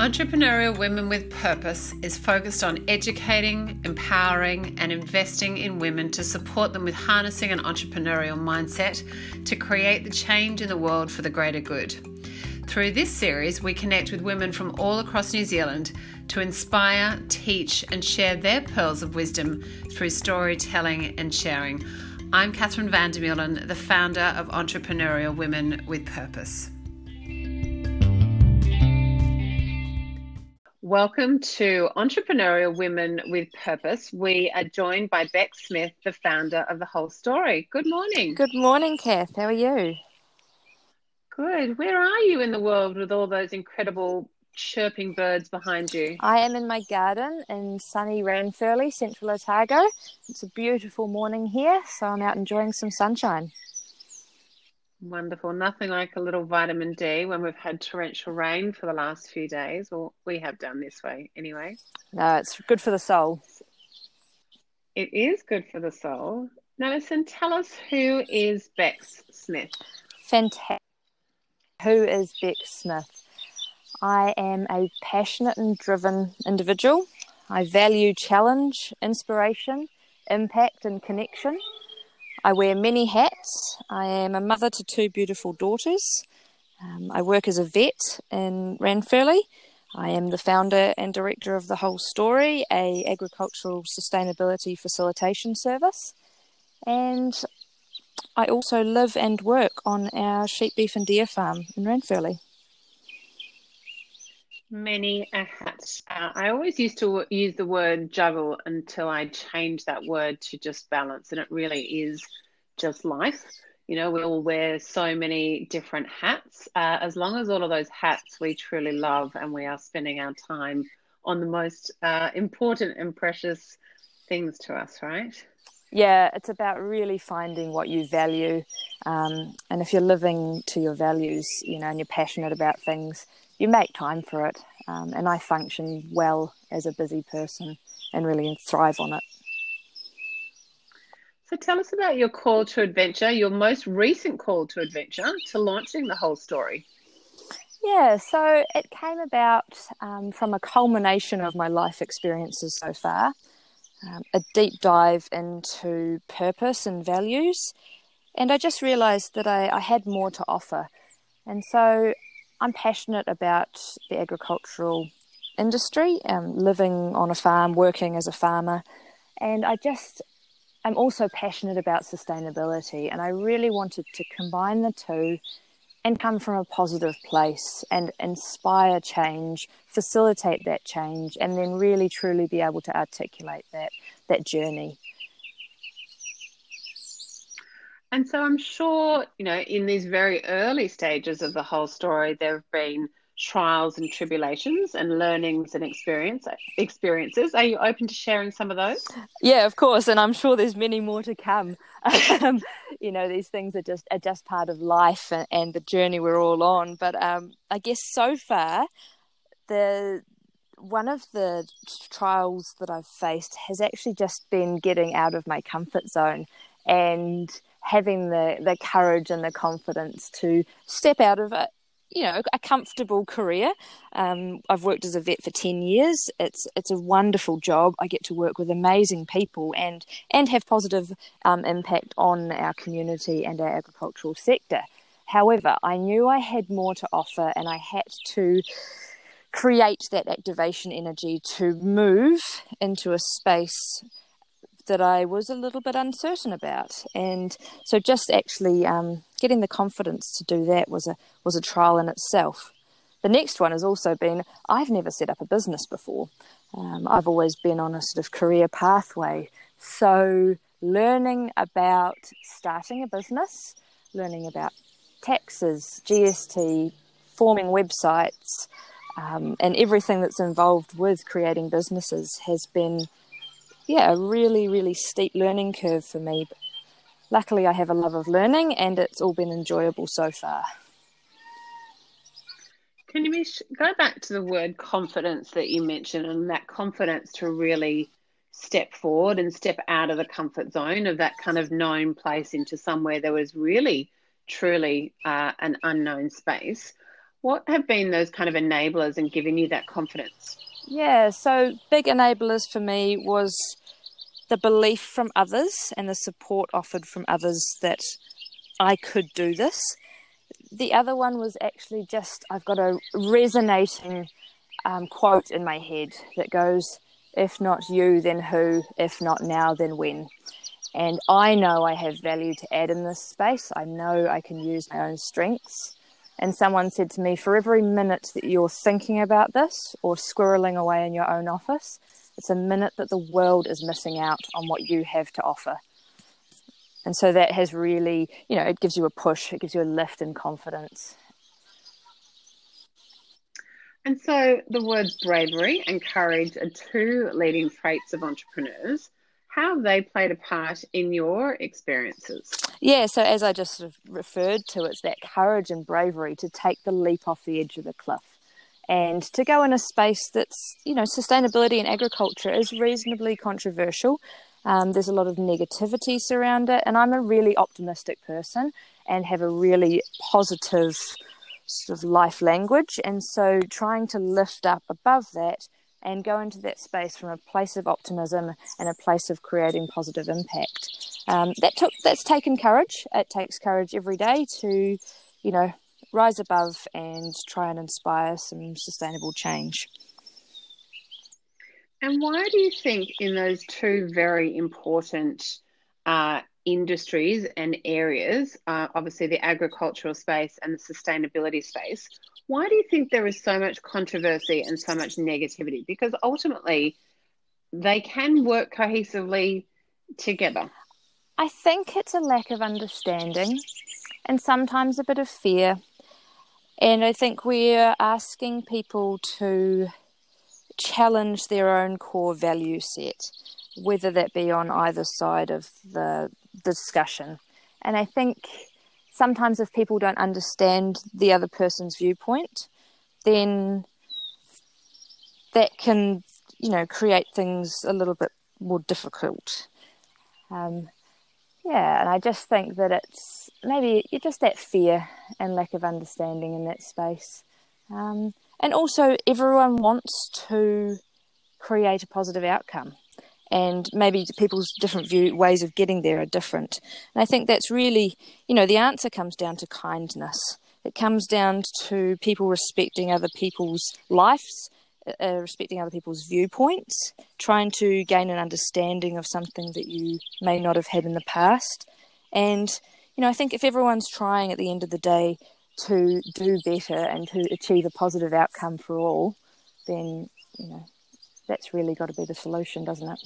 Entrepreneurial Women with Purpose is focused on educating, empowering, and investing in women to support them with harnessing an entrepreneurial mindset to create the change in the world for the greater good. Through this series, we connect with women from all across New Zealand to inspire, teach, and share their pearls of wisdom through storytelling and sharing. I'm Catherine Vandermeulen, the founder of Entrepreneurial Women with Purpose. Welcome to Entrepreneurial Women with Purpose. We are joined by Bex Smith, the founder of The Whole Story. Good morning. Good morning, Kath. How are you? Good. Where are you in the world with all those incredible chirping birds behind you? I am in my garden in sunny Ranfurly, Central Otago. It's a beautiful morning here, so I'm out enjoying some sunshine. Wonderful. Nothing like a little vitamin D when we've had torrential rain for the last few days. Well, we have done this way anyway. No, it's good for the soul. It is good for the soul. Now, listen, tell us who is Bex Smith? Fantastic. Who is Bex Smith? I am a passionate and driven individual. I value challenge, inspiration, impact, and connection. I wear many hats. I am a mother to two beautiful daughters. Um, I work as a vet in Ranfurly. I am the founder and director of The Whole Story, a agricultural sustainability facilitation service. And I also live and work on our sheep, beef and deer farm in Ranfurly. Many a hat. Uh, I always used to use the word juggle until I changed that word to just balance, and it really is just life. You know, we all wear so many different hats. Uh, as long as all of those hats we truly love and we are spending our time on the most uh, important and precious things to us, right? Yeah, it's about really finding what you value. Um, and if you're living to your values, you know, and you're passionate about things, you make time for it. Um, and I function well as a busy person and really thrive on it. So tell us about your call to adventure, your most recent call to adventure to launching the whole story. Yeah, so it came about um, from a culmination of my life experiences so far, um, a deep dive into purpose and values, and I just realised that I, I had more to offer. And so I'm passionate about the agricultural industry, um, living on a farm, working as a farmer, and I just I'm also passionate about sustainability, and I really wanted to combine the two and come from a positive place and inspire change, facilitate that change, and then really truly be able to articulate that that journey. And so I'm sure, you know, in these very early stages of the whole story, there have been trials and tribulations and learnings and experience experiences. Are you open to sharing some of those? Yeah, of course, and I'm sure there's many more to come. Um, you know, these things are just are just part of life and, and the journey we're all on. But um, I guess so far, the one of the trials that I've faced has actually just been getting out of my comfort zone and having the the courage and the confidence to step out of it you know a comfortable career. Um, I've worked as a vet for ten years. It's it's a wonderful job. I get to work with amazing people and and have positive um, impact on our community and our agricultural sector. However, I knew I had more to offer, and I had to create that activation energy to move into a space that I was a little bit uncertain about. And so just actually um, getting the confidence to do that was a was a trial in itself. The next one has also been I've never set up a business before. Um, I've always been on a sort of career pathway. So learning about starting a business, learning about taxes, GST, forming websites, um, and everything that's involved with creating businesses has been yeah, a really, really steep learning curve for me. But luckily, I have a love of learning and it's all been enjoyable so far. Can you go back to the word confidence that you mentioned and that confidence to really step forward and step out of the comfort zone of that kind of known place into somewhere that was really, truly uh, an unknown space? What have been those kind of enablers and giving you that confidence? Yeah, so big enablers for me was the belief from others and the support offered from others that I could do this. The other one was actually just I've got a resonating um, quote in my head that goes, If not you, then who? If not now, then when? And I know I have value to add in this space. I know I can use my own strengths. And someone said to me, For every minute that you're thinking about this or squirreling away in your own office, it's a minute that the world is missing out on what you have to offer. And so that has really, you know, it gives you a push, it gives you a lift in confidence. And so the words bravery and courage are two leading traits of entrepreneurs. How have they played a part in your experiences? Yeah, so as I just sort of referred to, it's that courage and bravery to take the leap off the edge of the cliff and to go in a space that's you know sustainability and agriculture is reasonably controversial. Um, there's a lot of negativity surround it and i'm a really optimistic person and have a really positive sort of life language. And so trying to lift up above that and go into that space from a place of optimism and a place of creating positive impact um, that took that's taken courage it takes courage every day to you know rise above and try and inspire some sustainable change. And why do you think, in those two very important uh, industries and areas, uh, obviously the agricultural space and the sustainability space, why do you think there is so much controversy and so much negativity? Because ultimately, they can work cohesively together. I think it's a lack of understanding and sometimes a bit of fear and I think we're asking people to challenge their own core value set, whether that be on either side of the, discussion. And I think sometimes if people don't understand the other person's viewpoint, then that can, you know, create things a little bit more difficult. Um, yeah, and I just think that it's maybe just that fear and lack of understanding in that space. Um, and also, everyone wants to create a positive outcome. And maybe people's different view ways of getting there are different. And I think that's really, you know, the answer comes down to kindness. It comes down to people respecting other people's lives uh, respecting other people's viewpoints, trying to gain an understanding of something that you may not have had in the past. And, you know, I think if everyone's trying at the end of the day to do better and to achieve a positive outcome for all, then, you know, that's really got to be the solution, doesn't it?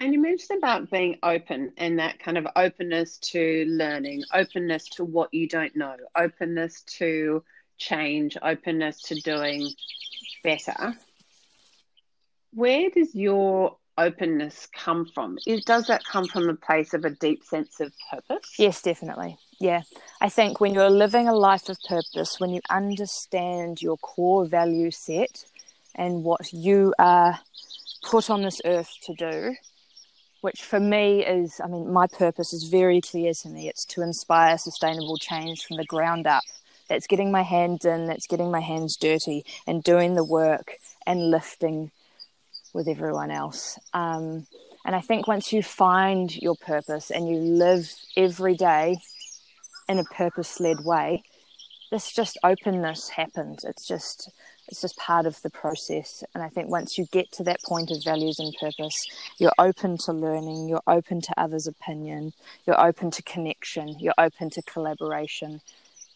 And you mentioned about being open and that kind of openness to learning, openness to what you don't know, openness to change, openness to doing better. Where does your openness come from? Is, does that come from a place of a deep sense of purpose? Yes, definitely. Yeah. I think when you're living a life of purpose, when you understand your core value set and what you are put on this earth to do, which for me is, I mean, my purpose is very clear to me. It's to inspire sustainable change from the ground up that's getting my hands in, that's getting my hands dirty and doing the work and lifting with everyone else. Um, and I think once you find your purpose and you live every day in a purpose led way, this just openness happens. It's just it's just part of the process. And I think once you get to that point of values and purpose, you're open to learning, you're open to others' opinion, you're open to connection, you're open to collaboration,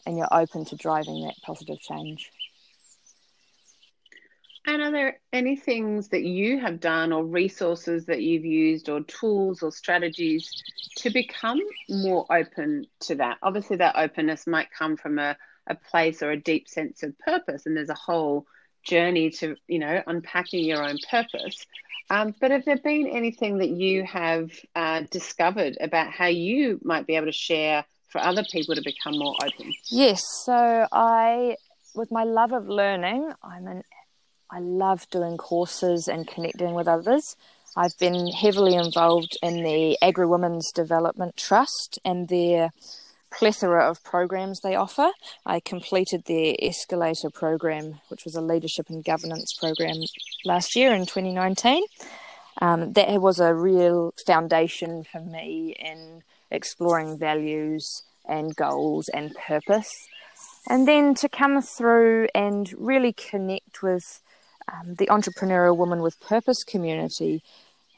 and you're open to driving that positive change. And are there any things that you have done, or resources that you've used, or tools or strategies to become more open to that? Obviously, that openness might come from a, a place or a deep sense of purpose, and there's a whole journey to, you know, unpacking your own purpose. Um, but have there been anything that you have uh, discovered about how you might be able to share for other people to become more open? Yes. So I, with my love of learning, I'm an, I love doing courses and connecting with others. I've been heavily involved in the Agri Women's Development Trust and their plethora of programs they offer. I completed their Escalator program, which was a leadership and governance program last year in 2019. Um, that was a real foundation for me in exploring values and goals and purpose. And then to come through and really connect with um, the entrepreneurial woman with purpose community.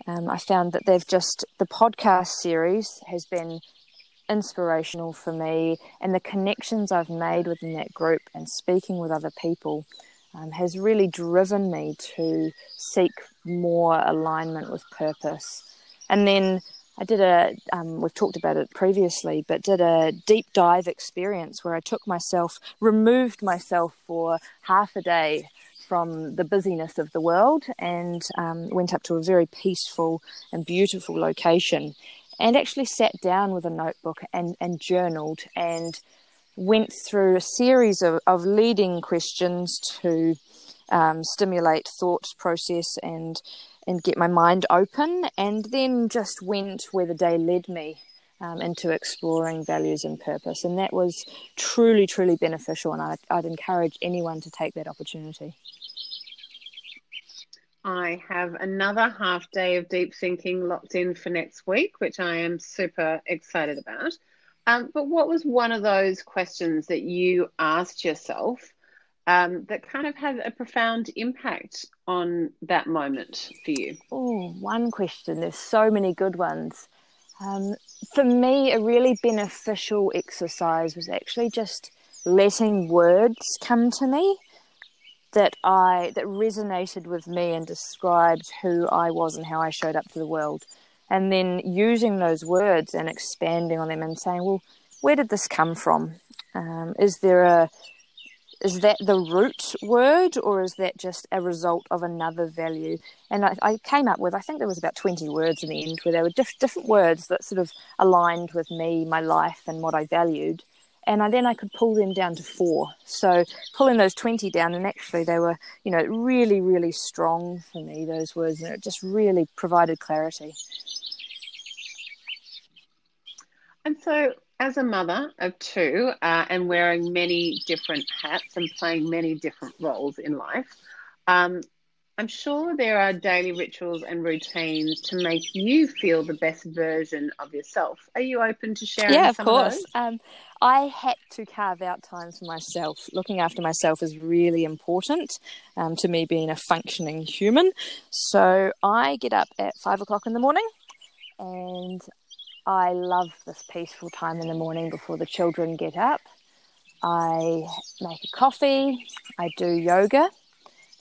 Um, I found that they've just, the podcast series has been inspirational for me, and the connections I've made within that group and speaking with other people um, has really driven me to seek more alignment with purpose. And then I did a, um, we've talked about it previously, but did a deep dive experience where I took myself, removed myself for half a day from the busyness of the world and um, went up to a very peaceful and beautiful location and actually sat down with a notebook and, and journaled and went through a series of, of leading questions to um, stimulate thought process and and get my mind open and then just went where the day led me um, into exploring values and purpose and that was truly truly beneficial and I'd, I'd encourage anyone to take that opportunity I have another half day of deep thinking locked in for next week, which I am super excited about. Um, but what was one of those questions that you asked yourself um, that kind of had a profound impact on that moment for you? Oh, one question. There's so many good ones. Um, for me, a really beneficial exercise was actually just letting words come to me that I that resonated with me and described who I was and how I showed up to the world. And then using those words and expanding on them and saying, well, where did this come from? Um, is there a is that the root word or is that just a result of another value? And I, I came up with, I think there was about 20 words in the end where there were diff- different words that sort of aligned with me, my life, and what I valued and I, then I could pull them down to four. So pulling those 20 down, and actually they were, you know, really, really strong for me, those words, and it just really provided clarity. And so, as a mother of two uh, and wearing many different hats and playing many different roles in life, um, I'm sure there are daily rituals and routines to make you feel the best version of yourself. Are you open to sharing? Yeah, of course. Of um, I had to carve out time for myself. Looking after myself is really important um, to me being a functioning human. So I get up at five o'clock in the morning, and I love this peaceful time in the morning before the children get up. I make a coffee. I do yoga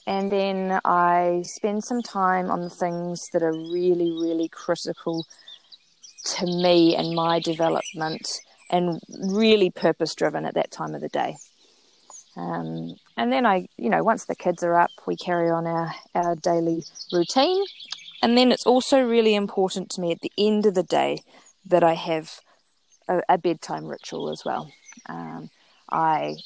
and then I spend some time on the things that are really, really critical to me and my development and really purpose driven at that time of the day. Um, and then I, you know, once the kids are up, we carry on our, our daily routine. And then it's also really important to me at the end of the day that I have a, a bedtime ritual as well. Um, I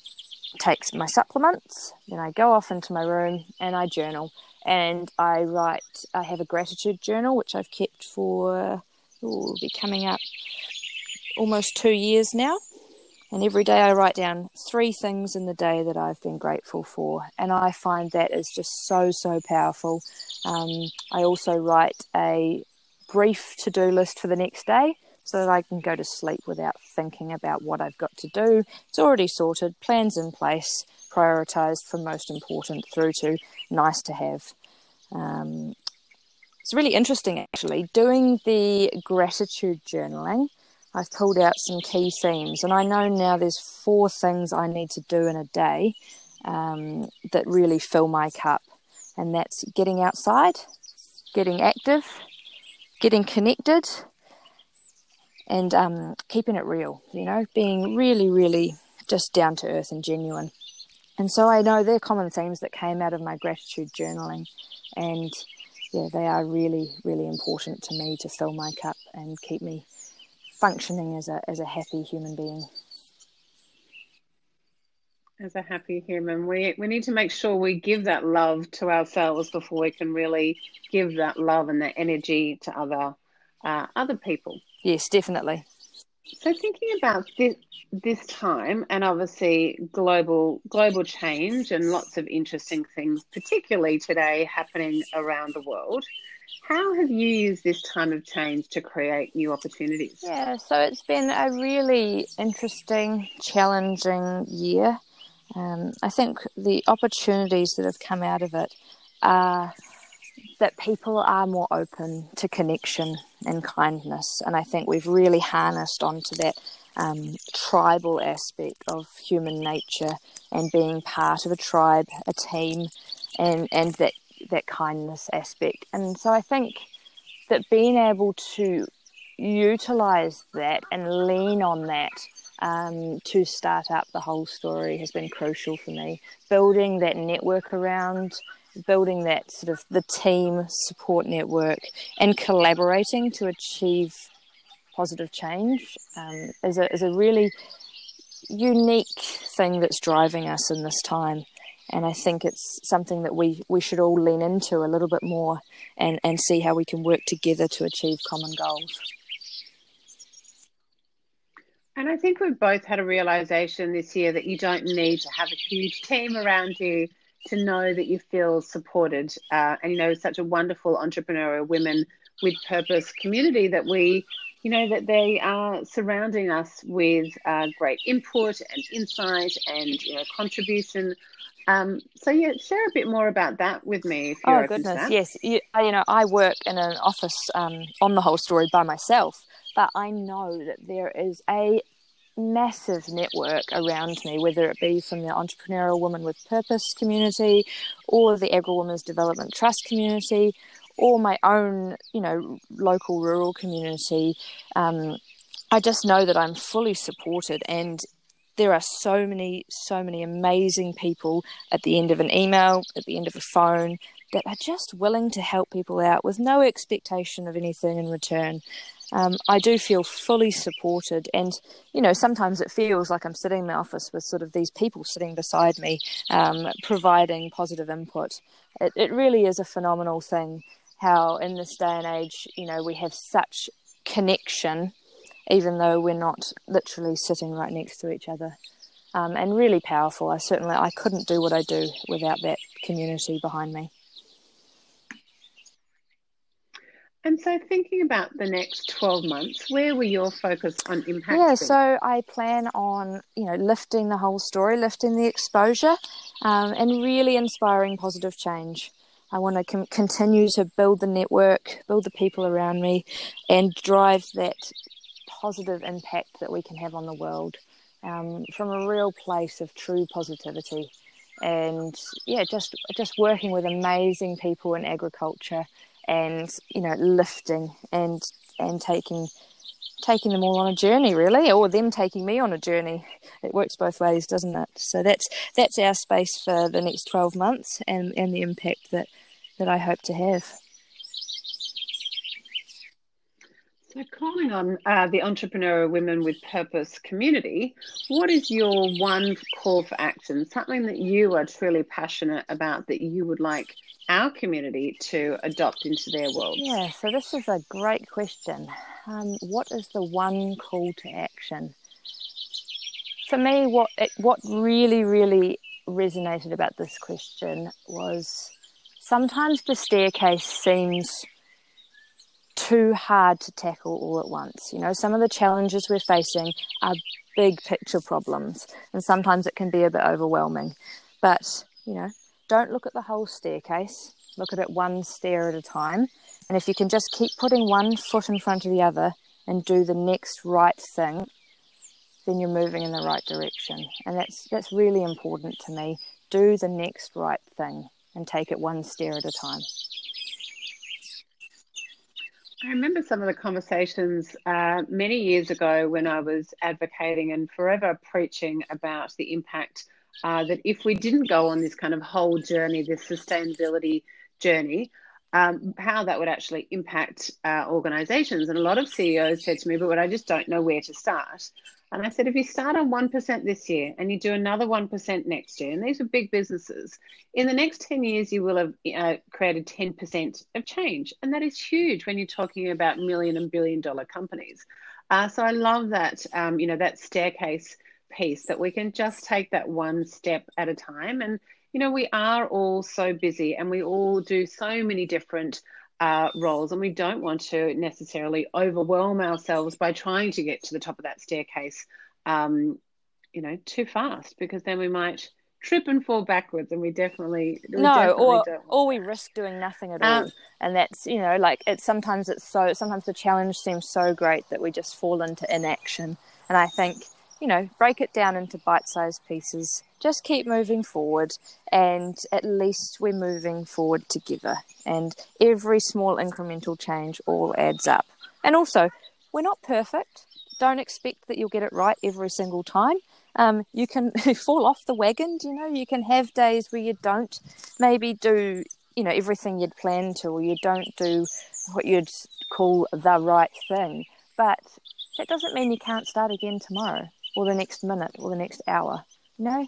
take my supplements, then I go off into my room and I journal. And I write, I have a gratitude journal, which I've kept for, will be coming up almost two years now. And every day I write down three things in the day that I've been grateful for. And I find that is just so, so powerful. Um, I also write a brief to do list for the next day so that I can go to sleep without thinking about what I've got to do. It's already sorted, plans in place, prioritized from most important through to nice to have. Um, it's really interesting actually. Doing the gratitude journaling, I've pulled out some key themes, and I know now there's four things I need to do in a day um, that really fill my cup, and that's getting outside, getting active, getting connected, and um, keeping it real, you know, being really, really just down to earth and genuine. And so I know they're common themes that came out of my gratitude journaling. And yeah, they are really, really important to me to fill my cup and keep me functioning as a, as a happy human being. As a happy human, we, we need to make sure we give that love to ourselves before we can really give that love and that energy to other uh, other people. Yes, definitely. So thinking about this this time and obviously global global change and lots of interesting things particularly today happening around the world how have you used this time of change to create new opportunities yeah so it's been a really interesting challenging year um, i think the opportunities that have come out of it are that people are more open to connection and kindness. And I think we've really harnessed onto that um, tribal aspect of human nature and being part of a tribe, a team, and, and that, that kindness aspect. And so I think that being able to utilize that and lean on that um, to start up the whole story has been crucial for me. Building that network around building that sort of the team support network and collaborating to achieve positive change um, is, a, is a really unique thing that's driving us in this time. And I think it's something that we, we should all lean into a little bit more and, and see how we can work together to achieve common goals. And I think we've both had a realization this year that you don't need to have a huge team around you to know that you feel supported. Uh, and, you know, such a wonderful entrepreneurial women with purpose community that we, you know, that they are surrounding us with uh, great input and insight and, you know, contribution. Um, so yeah, share a bit more about that with me. If you're oh goodness, yes. You, you, know, I work in an office um, on the whole story by myself, but I know that there is a massive network around me, whether it be from the Entrepreneurial Woman with Purpose community or the Agri Women's Development Trust community or my own, you know, local rural community. Um, I just know that I'm fully supported and there are so many, so many amazing people at the end of an email, at the end of a phone, that are just willing to help people out with no expectation of anything in return um, I do feel fully supported. And, you know, sometimes it feels like I'm sitting in the office with sort of these people sitting beside me, um, providing positive input. It, it really is a phenomenal thing how, in this day and age, you know, we have such connection, even though we're not literally sitting right next to each other. Um, and really powerful. I certainly I couldn't do what I do without that community behind me. And so, thinking about the next 12 months, where will your focus on impact? Yeah, so I plan on, you know, lifting the whole story, lifting the exposure, um, and really inspiring positive change. I want to com- continue to build the network, build the people around me, and drive that positive impact that we can have on the world um, from a real place of true positivity. And yeah, just just working with amazing people in agriculture and you know lifting and and taking taking them all on a journey really or them taking me on a journey. It works both ways doesn't it? So that's that's our space for the next 12 months and and the impact that that i hope to have so calling on uh, the Entrepreneur women with purpose community what is your one call for action something that you are truly passionate about that you would like our community to adopt into their world? Yeah, so this is a great question. Um, what is the one call to action? For me, what it, what really, really resonated about this question was sometimes the staircase seems too hard to tackle all at once. You know, some of the challenges we're facing are big picture problems, and sometimes it can be a bit overwhelming. But, you know, don't look at the whole staircase, look at it one stair at a time. And if you can just keep putting one foot in front of the other and do the next right thing, then you're moving in the right direction. And that's that's really important to me. Do the next right thing and take it one stair at a time. I remember some of the conversations uh, many years ago when I was advocating and forever preaching about the impact uh, that if we didn't go on this kind of whole journey, this sustainability journey, um, how that would actually impact uh, organizations. And a lot of CEOs said to me, but I just don't know where to start. And I said, if you start on 1% this year and you do another 1% next year, and these are big businesses, in the next 10 years, you will have uh, created 10% of change. And that is huge when you're talking about million and billion dollar companies. Uh, so I love that, um, you know, that staircase piece that we can just take that one step at a time. And, you know, we are all so busy and we all do so many different uh, roles, and we don't want to necessarily overwhelm ourselves by trying to get to the top of that staircase, um, you know, too fast because then we might trip and fall backwards and we definitely we no definitely or don't or we risk doing nothing at Um, all. And that's you know like it's sometimes it's so sometimes the challenge seems so great that we just fall into inaction. And i think you know break it down into bite-sized pieces. Just keep moving forward and at least we're moving forward together. And every small incremental change all adds up. And also we're not perfect. Don't expect that you'll get it right every single time. Um, you can fall off the wagon. You know, you can have days where you don't maybe do, you know, everything you'd planned to, or you don't do what you'd call the right thing. But that doesn't mean you can't start again tomorrow, or the next minute, or the next hour. You know,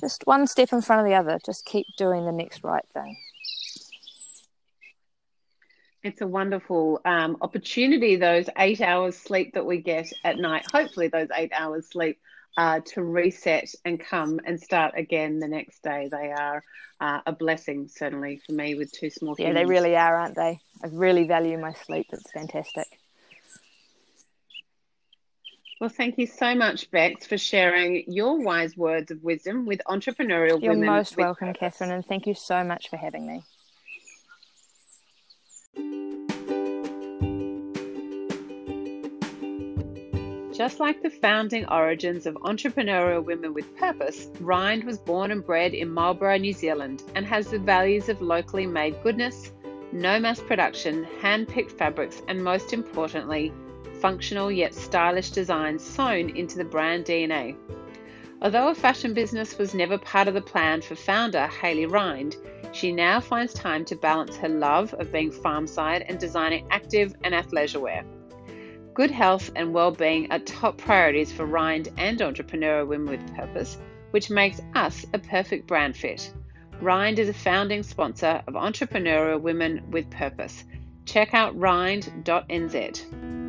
just one step in front of the other. Just keep doing the next right thing. It's a wonderful um, opportunity, those eight hours sleep that we get at night. Hopefully, those eight hours sleep uh, to reset and come and start again the next day. They are uh, a blessing, certainly for me, with two small kids. Yeah, they really are, aren't they? I really value my sleep. It's fantastic. Well, thank you so much, Bex, for sharing your wise words of wisdom with entrepreneurial women. You're most welcome, purpose. Catherine, and thank you so much for having me. Just like the founding origins of entrepreneurial women with purpose, Rind was born and bred in Marlborough, New Zealand, and has the values of locally made goodness, no mass production, hand picked fabrics, and most importantly, functional yet stylish designs sewn into the brand DNA. Although a fashion business was never part of the plan for founder Hayley Rind, she now finds time to balance her love of being farmside and designing active and athleisure wear. Good health and well-being are top priorities for Rind and entrepreneurial women with purpose, which makes us a perfect brand fit. Rind is a founding sponsor of Entrepreneurial Women with Purpose. Check out rind.nz.